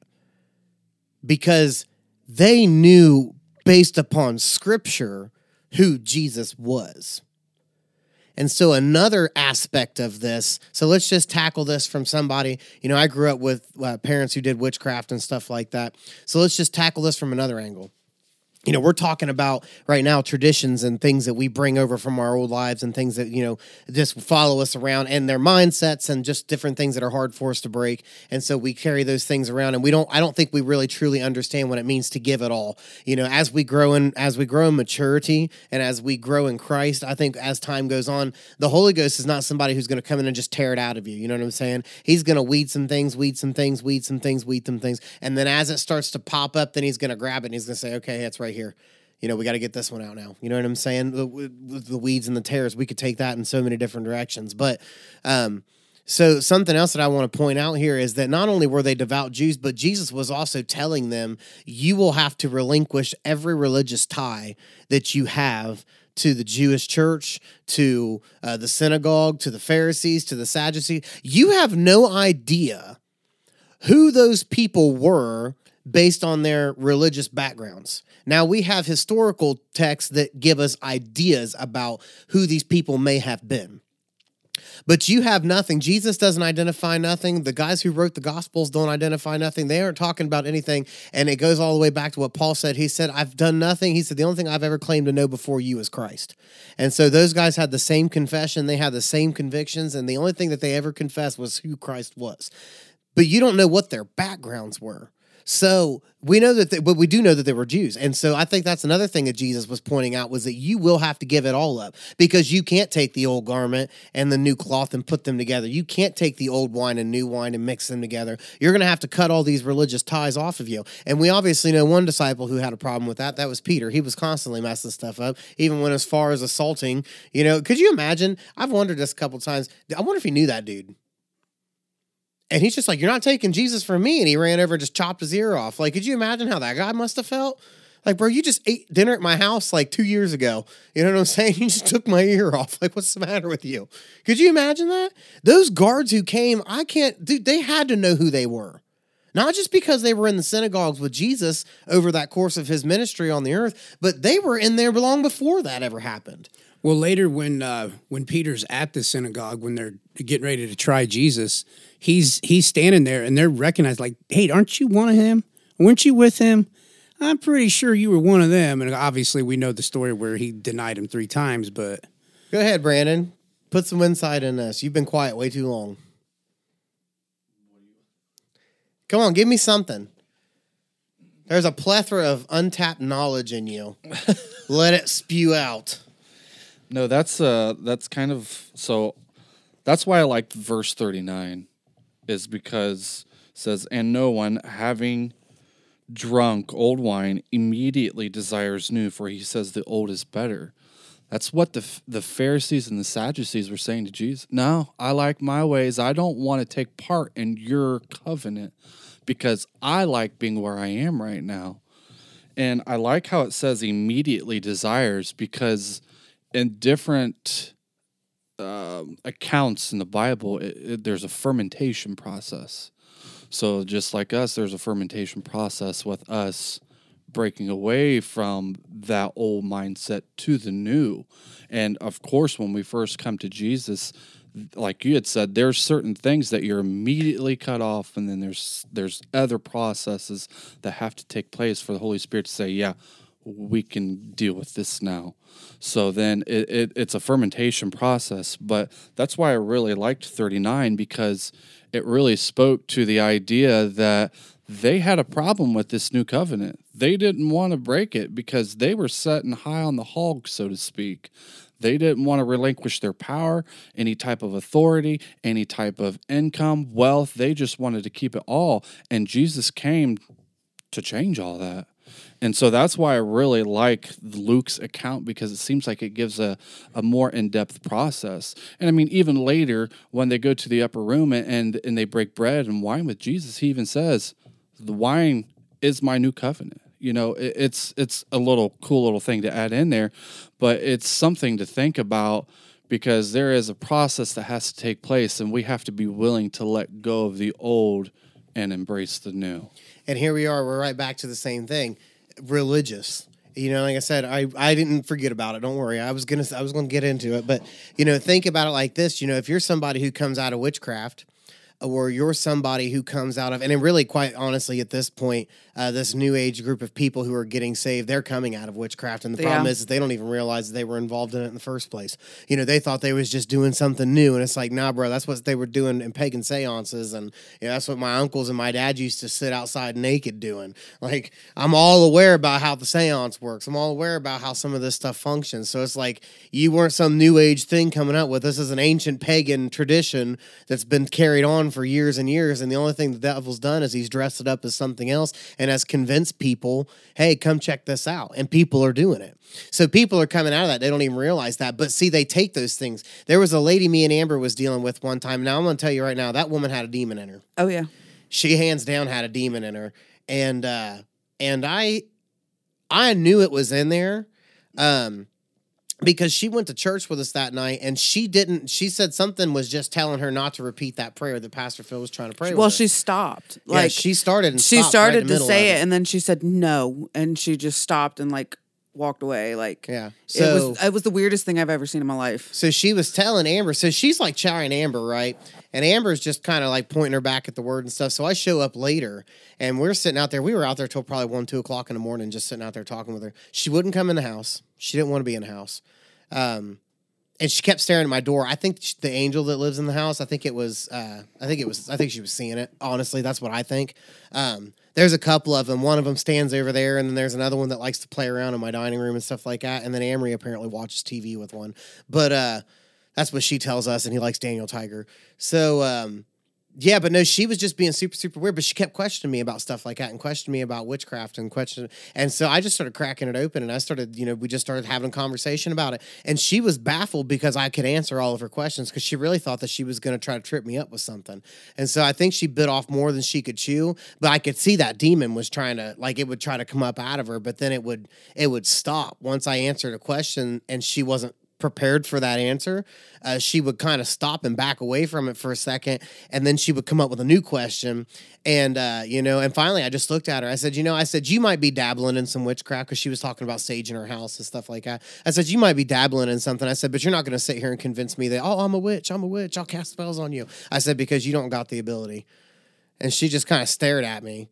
Because they knew based upon scripture who Jesus was. And so another aspect of this, so let's just tackle this from somebody, you know, I grew up with uh, parents who did witchcraft and stuff like that. So let's just tackle this from another angle. You know, we're talking about right now traditions and things that we bring over from our old lives and things that, you know, just follow us around and their mindsets and just different things that are hard for us to break. And so we carry those things around and we don't I don't think we really truly understand what it means to give it all. You know, as we grow in as we grow in maturity and as we grow in Christ, I think as time goes on, the Holy Ghost is not somebody who's going to come in and just tear it out of you. You know what I'm saying? He's going to weed some things, weed some things, weed some things, weed some things. And then as it starts to pop up, then he's going to grab it and he's going to say, okay, that's right here. You know, we got to get this one out now. You know what I'm saying? The, the weeds and the tares, we could take that in so many different directions. But, um, so something else that I want to point out here is that not only were they devout Jews, but Jesus was also telling them, you will have to relinquish every religious tie that you have to the Jewish church, to uh, the synagogue, to the Pharisees, to the Sadducees. You have no idea who those people were based on their religious backgrounds. Now, we have historical texts that give us ideas about who these people may have been. But you have nothing. Jesus doesn't identify nothing. The guys who wrote the Gospels don't identify nothing. They aren't talking about anything. And it goes all the way back to what Paul said. He said, I've done nothing. He said, the only thing I've ever claimed to know before you is Christ. And so those guys had the same confession. They had the same convictions. And the only thing that they ever confessed was who Christ was. But you don't know what their backgrounds were. So we know that, they, but we do know that they were Jews, and so I think that's another thing that Jesus was pointing out was that you will have to give it all up because you can't take the old garment and the new cloth and put them together. You can't take the old wine and new wine and mix them together. You're going to have to cut all these religious ties off of you. And we obviously know one disciple who had a problem with that. That was Peter. He was constantly messing stuff up, even went as far as assaulting. You know, could you imagine? I've wondered this a couple times. I wonder if he knew that dude. And he's just like, You're not taking Jesus from me. And he ran over and just chopped his ear off. Like, could you imagine how that guy must have felt? Like, bro, you just ate dinner at my house like two years ago. You know what I'm saying? You just took my ear off. Like, what's the matter with you? Could you imagine that? Those guards who came, I can't, dude, they had to know who they were. Not just because they were in the synagogues with Jesus over that course of his ministry on the earth, but they were in there long before that ever happened. Well, later when uh, when Peter's at the synagogue when they're getting ready to try Jesus, he's he's standing there and they're recognized like, "Hey, aren't you one of him? Weren't you with him?" I'm pretty sure you were one of them. And obviously, we know the story where he denied him three times. But Go ahead, Brandon. Put some insight in this. You've been quiet way too long. Come on, give me something. There's a plethora of untapped knowledge in you. Let it spew out. No, that's uh that's kind of so that's why I liked verse 39 is because it says and no one having drunk old wine immediately desires new for he says the old is better. That's what the the Pharisees and the Sadducees were saying to Jesus. No, I like my ways. I don't want to take part in your covenant because I like being where I am right now. And I like how it says immediately desires because in different um, accounts in the Bible, it, it, there's a fermentation process. So just like us, there's a fermentation process with us breaking away from that old mindset to the new. And of course, when we first come to Jesus, like you had said, there's certain things that you're immediately cut off, and then there's there's other processes that have to take place for the Holy Spirit to say, yeah, we can deal with this now. So then it, it, it's a fermentation process. But that's why I really liked 39 because it really spoke to the idea that they had a problem with this new covenant. They didn't want to break it because they were setting high on the hog, so to speak. They didn't want to relinquish their power, any type of authority, any type of income, wealth. They just wanted to keep it all. And Jesus came to change all that. And so that's why I really like Luke's account because it seems like it gives a, a more in depth process. And I mean, even later when they go to the upper room and, and they break bread and wine with Jesus, he even says, The wine is my new covenant. You know, it, it's it's a little cool little thing to add in there, but it's something to think about because there is a process that has to take place and we have to be willing to let go of the old and embrace the new. And here we are, we're right back to the same thing. Religious. You know, like I said, I, I didn't forget about it. Don't worry. I was gonna I was gonna get into it. But you know, think about it like this. You know, if you're somebody who comes out of witchcraft, or you're somebody who comes out of, and really, quite honestly, at this point, uh, this new age group of people who are getting saved, they're coming out of witchcraft, and the problem Yeah. is, is they don't even realize that they were involved in it in the first place. You know, they thought they was just doing something new, and it's like, nah, bro, that's what they were doing in pagan seances, and you know, that's what my uncles and my dad used to sit outside naked doing. Like, I'm all aware about how the seance works. I'm all aware about how some of this stuff functions. So it's like you weren't some new age thing coming up with. This is an ancient pagan tradition that's been carried on for years and years. And the only thing the devil's done is he's dressed it up as something else and has convinced people, hey, come check this out. And people are doing it. So people are coming out of that. They don't even realize that. But see, they take those things. There was a lady me and Amber was dealing with one time. Now I'm going to tell you right now, that woman had a demon in her Oh yeah. she hands down had a demon in her and uh and i i knew it was in there um because she went to church with us that night and she didn't she said something was just telling her not to repeat that prayer that pastor phil was trying to pray Well, she stopped. Yeah, Like she started and she stopped right started the to say of it, and then she said no, and she just stopped and like walked away. Like yeah it so was it was the weirdest thing I've ever seen in my life. So she was telling Amber, so she's like chowing Amber, right? And Amber's just kind of like pointing her back at the word and stuff. So I show up later and we're sitting out there. We were out there till probably one, two o'clock in the morning, just sitting out there talking with her. She wouldn't come in the house. She didn't want to be in the house. Um, and she kept staring at my door. I think the angel that lives in the house. I think it was. Uh, I think it was. I think she was seeing it. Honestly, that's what I think. Um, there's a couple of them. One of them stands over there, and then there's another one that likes to play around in my dining room and stuff like that. And then Amory apparently watches TV with one, but uh, that's what she tells us, and he likes Daniel Tiger. So um, yeah, but no, she was just being super, super weird. But she kept questioning me about stuff like that and questioning me about witchcraft and question. And so I just started cracking it open and I started, you know, we just started having a conversation about it. And she was baffled because I could answer all of her questions because she really thought that she was going to try to trip me up with something. And so I think she bit off more than she could chew. But I could see that demon was trying to, like, it would try to come up out of her, but then it would, it would stop once I answered a question and she wasn't prepared for that answer, uh, she would kind of stop and back away from it for a second, and then she would come up with a new question. And uh, you know, and finally, I just looked at her. I said, "You know, I said you might be dabbling in some witchcraft because she was talking about sage in her house and stuff like that." I said, "You might be dabbling in something." I said, "But you're not going to sit here and convince me that oh, I'm a witch. I'm a witch. I'll cast spells on you." I said because you don't got the ability. And she just kind of stared at me.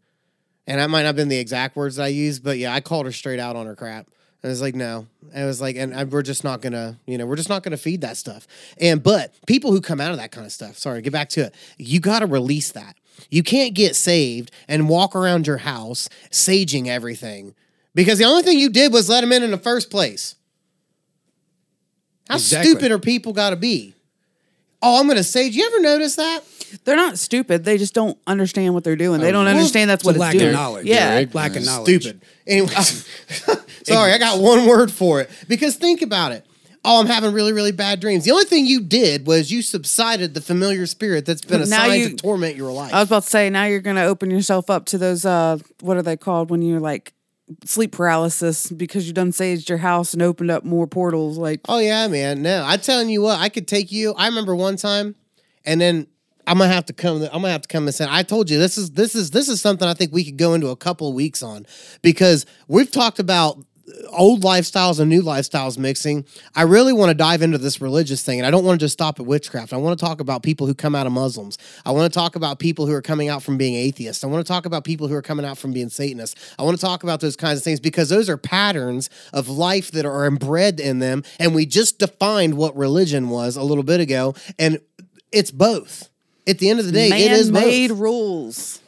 And that might not have been the exact words that I used, but yeah, I called her straight out on her crap. I was like, no. I was like, and I, we're just not gonna, you know, we're just not gonna feed that stuff. And but people who come out of that kind of stuff, sorry, get back to it. You got to release that. You can't get saved and walk around your house saging everything because the only thing you did was let them in in the first place. How Exactly. stupid are people got to be? Oh, I'm gonna sage. You ever notice that? They're not stupid. They just don't understand what they're doing. They don't understand that's Oh, It's what a it's lack doing. of knowledge. Yeah. They're Lack of knowledge. Stupid. Anyway, sorry, I got one word for it. Because think about it. Oh, I'm having really, really bad dreams. The only thing you did was you subsided the familiar spirit that's been Now assigned you- to torment your life. I was about to say now you're going to open yourself up to those uh what are they called when you're like sleep paralysis because you done saged your house and opened up more portals like oh yeah, man. No, I'm telling you what, I could take you. I remember one time, and then I'm gonna have to come. I'm gonna have to come and say. I told you this is this is this is something I think we could go into a couple of weeks on because we've talked about old lifestyles and new lifestyles mixing. I really want to dive into this religious thing, and I don't want to just stop at witchcraft. I want to talk about people who come out of Muslims. I want to talk about people who are coming out from being atheists. I want to talk about people who are coming out from being Satanists. I want to talk about those kinds of things because those are patterns of life that are inbred in them, and we just defined what religion was a little bit ago, and it's both. At the end of the day, it is man-made both. rules.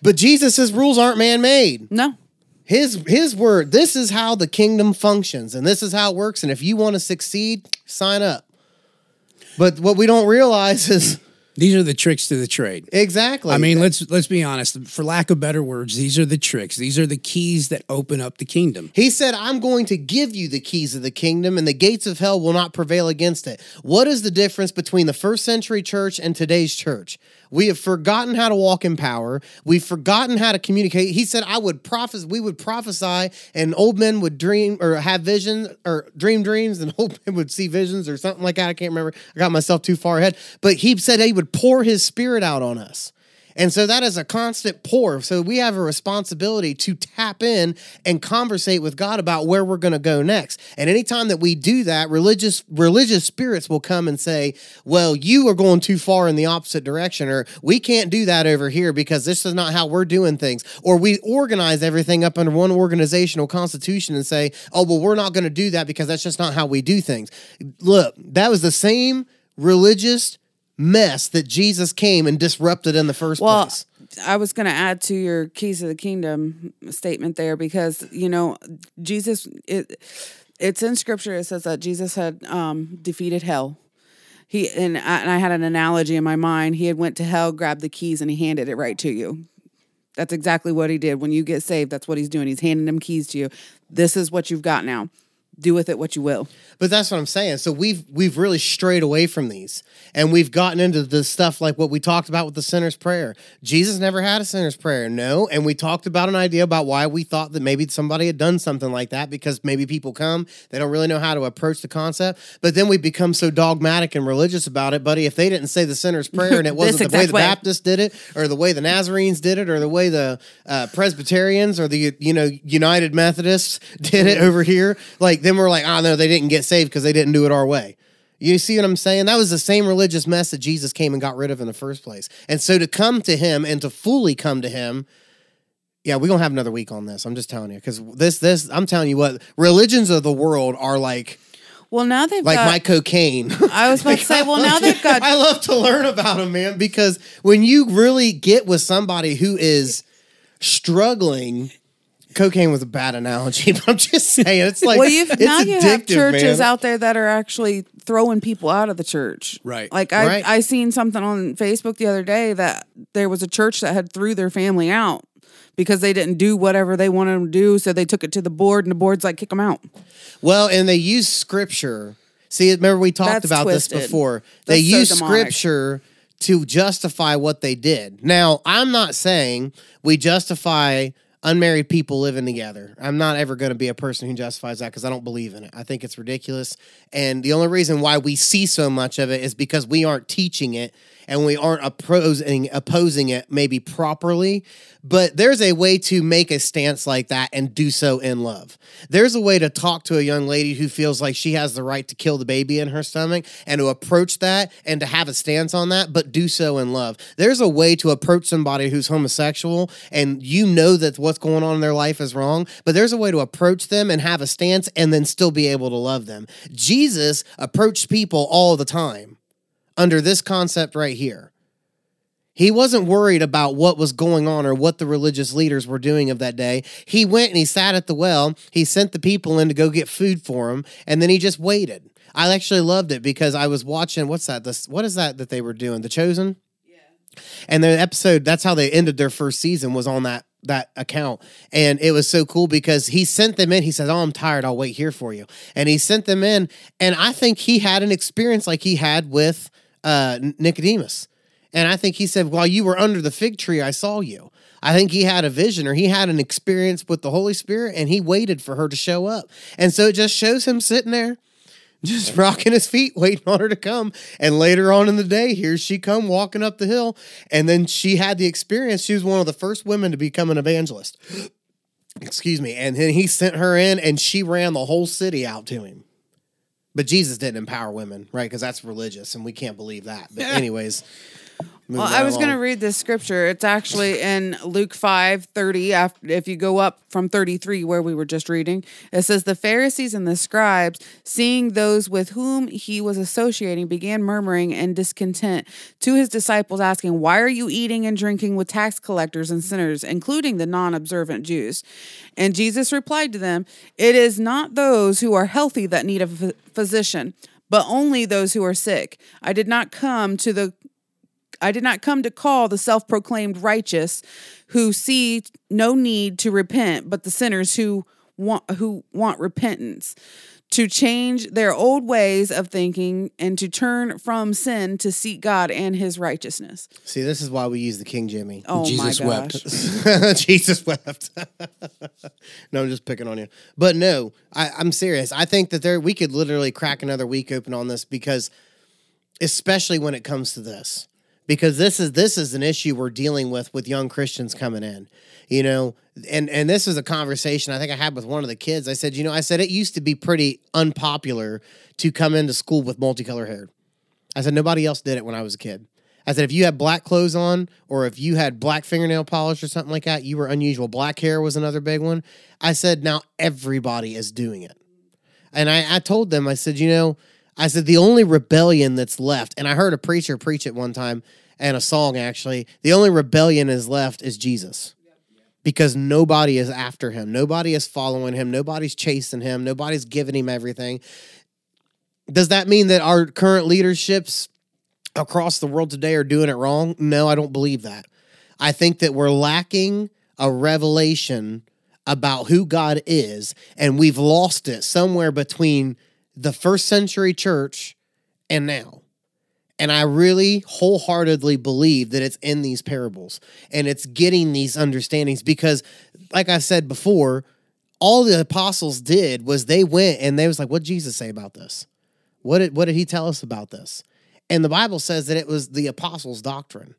But Jesus' rules aren't man-made. No. His his word. This is how the kingdom functions, and this is how it works. And if you want to succeed, sign up. But what we don't realize is These are the tricks to the trade. exactly. I mean, let's let's be honest. For lack of better words, these are the tricks. These are the keys that open up the kingdom. He said, I'm going to give you the keys of the kingdom, and the gates of hell will not prevail against it. What is the difference between the first century church and today's church? We have forgotten how to walk in power. We've forgotten how to communicate. He said, I would prophesy, we would prophesy, and old men would dream or have visions or dream dreams, and old men would see visions or something like that. I can't remember. I got myself too far ahead. But he said he would pour his spirit out on us. And so that is a constant pour. So we have a responsibility to tap in and conversate with God about where we're going to go next. And anytime that we do that, religious religious spirits will come and say, "Well, you are going too far in the opposite direction or we can't do that over here because this is not how we're doing things." Or we organize everything up under one organizational constitution and say, "Oh, well, we're not going to do that because that's just not how we do things." Look, that was the same religious mess that Jesus came and disrupted in the first Well, place. I was going to add to your keys of the kingdom statement there because you know Jesus it it's in scripture it says that Jesus had um defeated hell. He and I, and I had an analogy in my mind. He had went to hell, grabbed the keys and he handed it right to you. That's exactly what he did. When you get saved, that's what he's doing. He's handing them keys to you. This is what you've got now. Do with it what you will. But that's what I'm saying. So we've we've really strayed away from these, and we've gotten into the stuff like what we talked about with the sinner's prayer. Jesus never had a sinner's prayer, no. And we talked about an idea about why we thought that maybe somebody had done something like that because maybe people come, they don't really know how to approach the concept. But then we become so dogmatic and religious about it, buddy. If they didn't say the sinner's prayer and it wasn't the way the way. Baptists did it, or the way the Nazarenes did it, or the way the uh, Presbyterians or the you know United Methodists did it over here, like then we're like, oh no, they didn't get saved because they didn't do it our way. You see what I'm saying? That was the same religious mess that Jesus came and got rid of in the first place. And so to come to him and to fully come to him, yeah, we're gonna have another week on this. I'm just telling you because this, this, I'm telling you what, religions of the world are like, Well, now they've like got. my cocaine. I was about to say. Well, now they've got. I love to learn about them, man, because when you really get with somebody who is struggling. Cocaine was a bad analogy, but I'm just saying it's like well, you've it's now you have churches man. out there that are actually throwing people out of the church. Right. Like I Right. I seen something on Facebook the other day that there was a church that had threw their family out because they didn't do whatever they wanted them to do, so they took it to the board and the board's like kick them out. Well, and they use scripture. See, remember we talked That's about twisted. this before. They so use demonic. scripture to justify what they did. Now, I'm not saying we justify unmarried people living together. I'm not ever going to be a person who justifies that because I don't believe in it. I think it's ridiculous. And the only reason why we see so much of it is because we aren't teaching it and we aren't opposing opposing it maybe properly. But there's a way to make a stance like that and do so in love. There's a way to talk to a young lady who feels like she has the right to kill the baby in her stomach and to approach that and to have a stance on that, but do so in love. There's a way to approach somebody who's homosexual and you know that what's going on in their life is wrong, but there's a way to approach them and have a stance and then still be able to love them. Jesus approached people all the time under this concept right here. He wasn't worried about what was going on or what the religious leaders were doing of that day. He went and he sat at the well. He sent the people in to go get food for him, and then he just waited. I actually loved it because I was watching. What's that? This what is that that they were doing? The Chosen. Yeah. And the episode, that's how they ended their first season, was on that that account. And it was so cool because he sent them in. He said, Oh, I'm tired. I'll wait here for you. And he sent them in. And I think he had an experience like he had with uh, Nicodemus. And I think he said, While you were under the fig tree, I saw you. I think he had a vision or he had an experience with the Holy Spirit and he waited for her to show up. And so it just shows him sitting there just rocking his feet, waiting on her to come. And later on in the day, here she come walking up the hill. And then she had the experience. She was one of the first women to become an evangelist. Excuse me. And then he sent her in and she ran the whole city out to him. But Jesus didn't empower women, right? Because that's religious and we can't believe that. But anyways. Well, I was going to read this scripture. It's actually in Luke 5 30. After, if you go up from 33, where we were just reading, it says, The Pharisees and the scribes, seeing those with whom he was associating, began murmuring and discontent to his disciples, asking, Why are you eating and drinking with tax collectors and sinners, including the non observant Jews? And Jesus replied to them, It is not those who are healthy that need a physician, but only those who are sick. I did not come to the I did not come to call the self proclaimed righteous who see no need to repent, but the sinners who want who want repentance, to change their old ways of thinking and to turn from sin to seek God and his righteousness. See, this is why we use the King Jimmy. Oh Jesus my wept. gosh. Jesus wept. no, I'm just picking on you. But no, I, I'm serious. I think that there we could literally crack another week open on this because, especially when it comes to this, because this is this is an issue we're dealing with with young Christians coming in. You know, and and this is a conversation I think I had with one of the kids. I said, you know, I said it used to be pretty unpopular to come into school with multicolored hair. I said nobody else did it when I was a kid. I said if you had black clothes on or if you had black fingernail polish or something like that, you were unusual. Black hair was another big one. I said now everybody is doing it. And I, I told them, I said, you know, I said the only rebellion that's left, and I heard a preacher preach it one time and a song actually, the only rebellion is left is Jesus. Because nobody is after him. Nobody is following him. Nobody's chasing him. Nobody's giving him everything. Does that mean that our current leaderships across the world today are doing it wrong? No, I don't believe that. I think that we're lacking a revelation about who God is, and we've lost it somewhere between the first century church and now. And I really wholeheartedly believe that it's in these parables and it's getting these understandings because, like I said before, all the apostles did was they went and they was like, what Jesus say about this? What did what did he tell us about this? And the Bible says that it was the apostles' doctrine.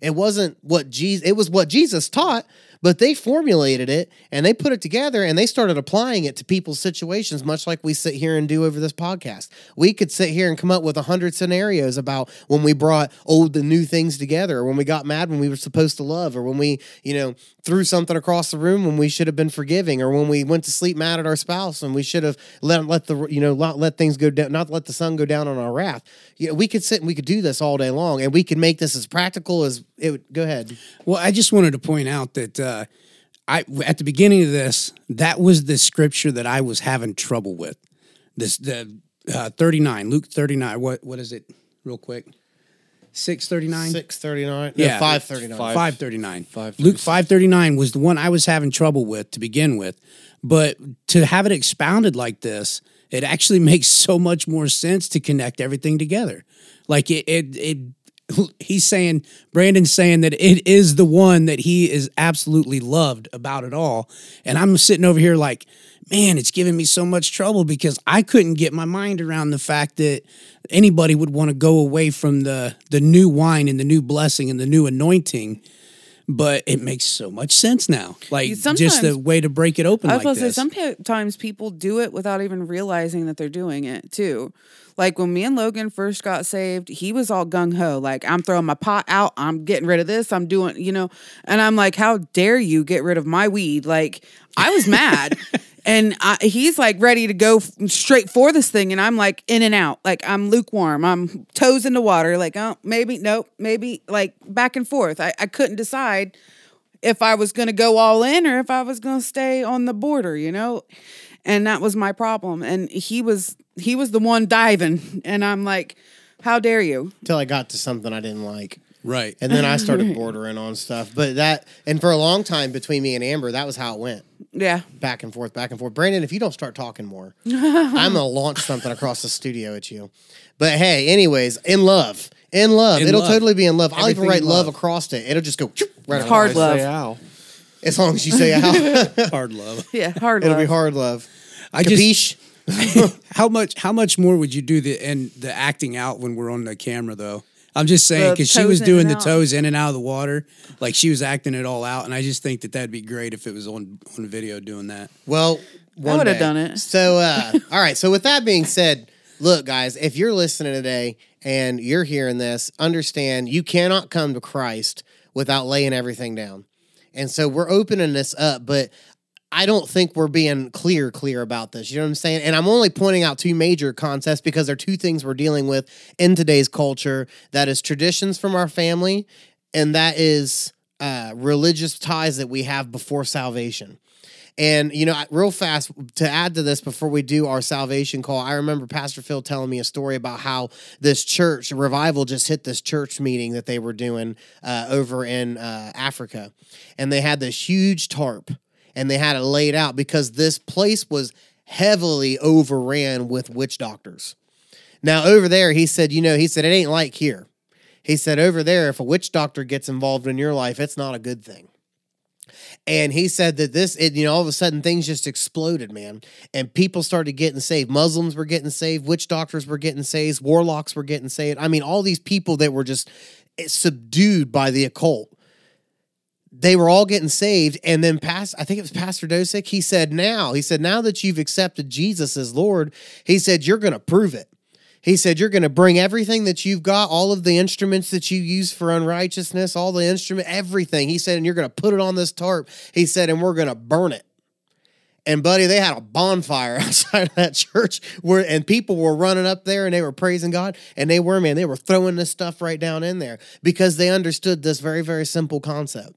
It wasn't what Jesus it was what Jesus taught, but they formulated it and they put it together and they started applying it to people's situations, much like we sit here and do over this podcast. We could sit here and come up with a hundred scenarios about when we brought old and new things together, or when we got mad when we were supposed to love, or when we, you know, threw something across the room when we should have been forgiving, or when we went to sleep mad at our spouse and we should have let let the you know not let things go down, not let the sun go down on our wrath. You know, we could sit and we could do this all day long, and we could make this as practical as it would. Go ahead. Well, I just wanted to point out that uh, uh, I at the beginning of this, that was the scripture that I was having trouble with. This the uh, thirty nine, Luke thirty nine. What what is it? Real quick, six thirty nine. Six thirty nine. Yeah. Yeah, five thirty nine. Five- Five thirty nine. Five Luke 539 was the one I was having trouble with to begin with, but to have it expounded like this, it actually makes so much more sense to connect everything together. Like it, it, it. He's saying, Brandon's saying that it is the one that he is absolutely loved about it all, and I'm sitting over here like, man, it's giving me so much trouble because I couldn't get my mind around the fact that anybody would want to go away from the the new wine and the new blessing and the new anointing. But it makes so much sense now. Like just Sometimes- the way to break it open I was like say sometimes people do it without even realizing that they're doing it too. Like when me and Logan first got saved, he was all gung ho, like I'm throwing my pot out, I'm getting rid of this, I'm doing, you know, and I'm like, how dare you get rid of my weed? Like I was mad, and I, he's like ready to go straight for this thing, and I'm like in and out, like I'm lukewarm, I'm toes in the water, like oh maybe nope, maybe like back and forth. I, I couldn't decide if I was going to go all in or if I was going to stay on the border, you know? And that was my problem. And he was he was the one diving and I'm like, how dare you? Until I got to something I didn't like. Right. And then I started bordering on stuff. But that and for a long time between me and Amber, that was how it went. Yeah. Back and forth, back and forth. Brandon, if you don't start talking more, I'm gonna launch something across the studio at you. But hey, anyways, in love. In love. In It'll love. totally be in love. I'll even Everything write in love. love. across it. It'll just go right across. Hard love. say ow. As long as you say how. Hard love. Yeah, hard love. It'll love. be hard love. I just Capiche? how much how much more would you do the and the acting out when we're on the camera though? I'm just saying because she was doing the out. toes in and out of the water, like she was acting it all out, and I just think that that'd be great if it was on on video doing that. Well, one would've done it. So, uh, all right. So, with that being said, look, guys, if you're listening today and you're hearing this, understand you cannot come to Christ without laying everything down. And so, we're opening this up, but I don't think we're being clear, clear about this. You know what I'm saying? And I'm only pointing out two major concepts because they're two things we're dealing with in today's culture. That is traditions from our family, and that is uh, religious ties that we have before salvation. And you know, real fast to add to this before we do our salvation call, I remember Pastor Phil telling me a story about how this church revival just hit this church meeting that they were doing uh, over in uh, Africa, and they had this huge tarp, and they had it laid out because this place was heavily overran with witch doctors. Now over there, he said, you know, he said it ain't like here. He said over there, if a witch doctor gets involved in your life, it's not a good thing. And he said that this, it, you know, all of a sudden things just exploded, man. And people started getting saved. Muslims were getting saved. Witch doctors were getting saved. Warlocks were getting saved. I mean, all these people that were just eh, subdued by the occult. They were all getting saved. And then past, I think it was Pastor Dosick, he said, now, he said, now that you've accepted Jesus as Lord, he said, you're going to prove it. He said, You're going to bring everything that you've got, all of the instruments that you use for unrighteousness, all the instrument, everything. He said, And you're going to put it on this tarp. He said, And we're going to burn it. And buddy, they had a bonfire outside of that church where and people were running up there and they were praising God. And they were, man, they were throwing this stuff right down in there because they understood this very, very simple concept.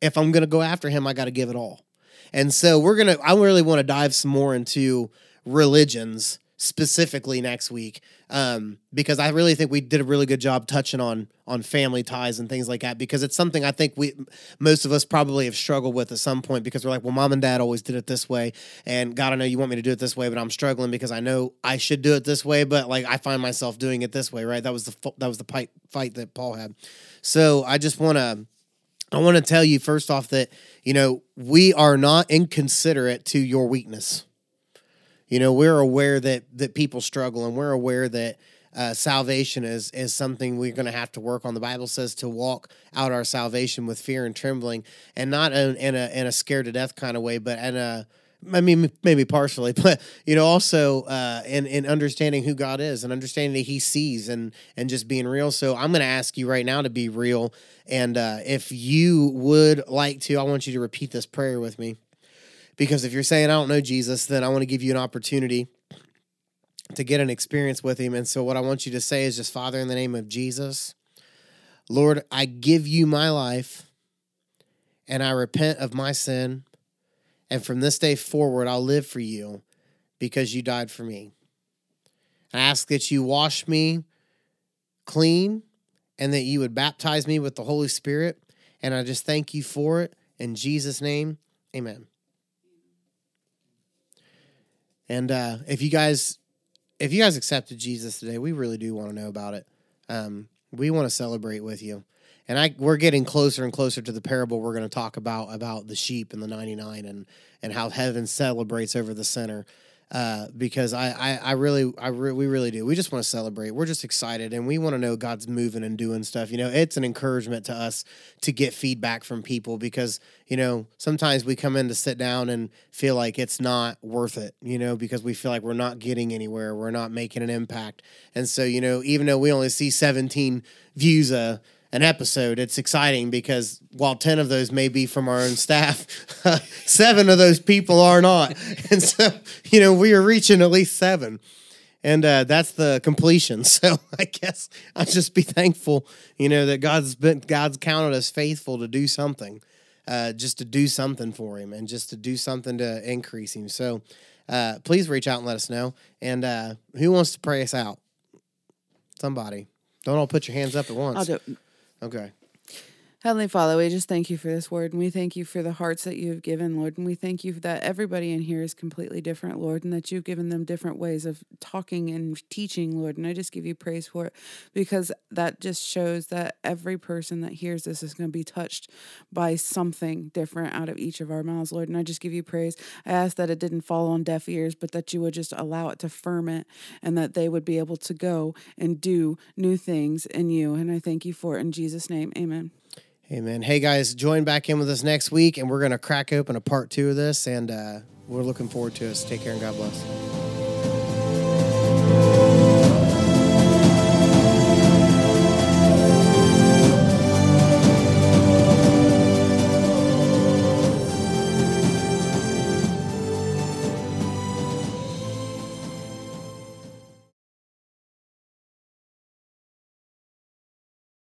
If I'm gonna go after him, I gotta give it all. And so we're gonna I really want to dive some more into religions specifically next week um, because I really think we did a really good job touching on on family ties and things like that because it's something I think we most of us probably have struggled with at some point because we're like, well, mom and dad always did it this way, and God, I know you want me to do it this way, but I'm struggling because I know I should do it this way, but like I find myself doing it this way, right? That was the that was the fight fight that Paul had. So I just want to I want to tell you first off that you know we are not inconsiderate to your weakness. You know, we're aware that that people struggle, and we're aware that uh, salvation is is something we're going to have to work on. The Bible says to walk out our salvation with fear and trembling, and not in, in a in a scared to death kind of way, but in a I mean, maybe partially, but you know, also uh, in in understanding who God is and understanding that He sees and and just being real. So I'm going to ask you right now to be real, and uh, if you would like to, I want you to repeat this prayer with me, because if you're saying I don't know Jesus, then I want to give you an opportunity to get an experience with Him. And so what I want you to say is just Father, in the name of Jesus, Lord, I give you my life, and I repent of my sin. And from this day forward, I'll live for you because you died for me. I ask that you wash me clean and that you would baptize me with the Holy Spirit. And I just thank you for it. In Jesus' name, amen. And uh, if you guys, if you guys accepted Jesus today, we really do want to know about it. Um, we want to celebrate with you. And I, we're getting closer and closer to the parable we're going to talk about about the sheep and the ninety nine and and how heaven celebrates over the sinner uh, because I, I, I really, I re- we really do. We just want to celebrate. We're just excited, and we want to know God's moving and doing stuff. You know, it's an encouragement to us to get feedback from people because you know sometimes we come in to sit down and feel like it's not worth it. You know, because we feel like we're not getting anywhere, we're not making an impact, and so you know, even though we only see seventeen views a an episode, it's exciting because while 10 of those may be from our own staff, seven of those people are not. And so, you know, we are reaching at least seven. And uh, that's the completion. So I guess I'll just be thankful, you know, that God's been God's counted us faithful to do something, uh, just to do something for Him, and just to do something to increase Him. So uh, please reach out and let us know. And uh, who wants to pray us out? Somebody. Don't all put your hands up at once. I'll do it. Okay. Heavenly Father, we just thank you for this word and we thank you for the hearts that you have given, Lord. And we thank you that everybody in here is completely different, Lord, and that you've given them different ways of talking and teaching, Lord. And I just give you praise for it because that just shows that every person that hears this is going to be touched by something different out of each of our mouths, Lord. And I just give you praise. I ask that it didn't fall on deaf ears, but that you would just allow it to ferment and that they would be able to go and do new things in you. And I thank you for it in Jesus' name. Amen. Amen. Hey guys, join back in with us next week, and we're going to crack open a part two of this, and uh, we're looking forward to it. So take care and God bless.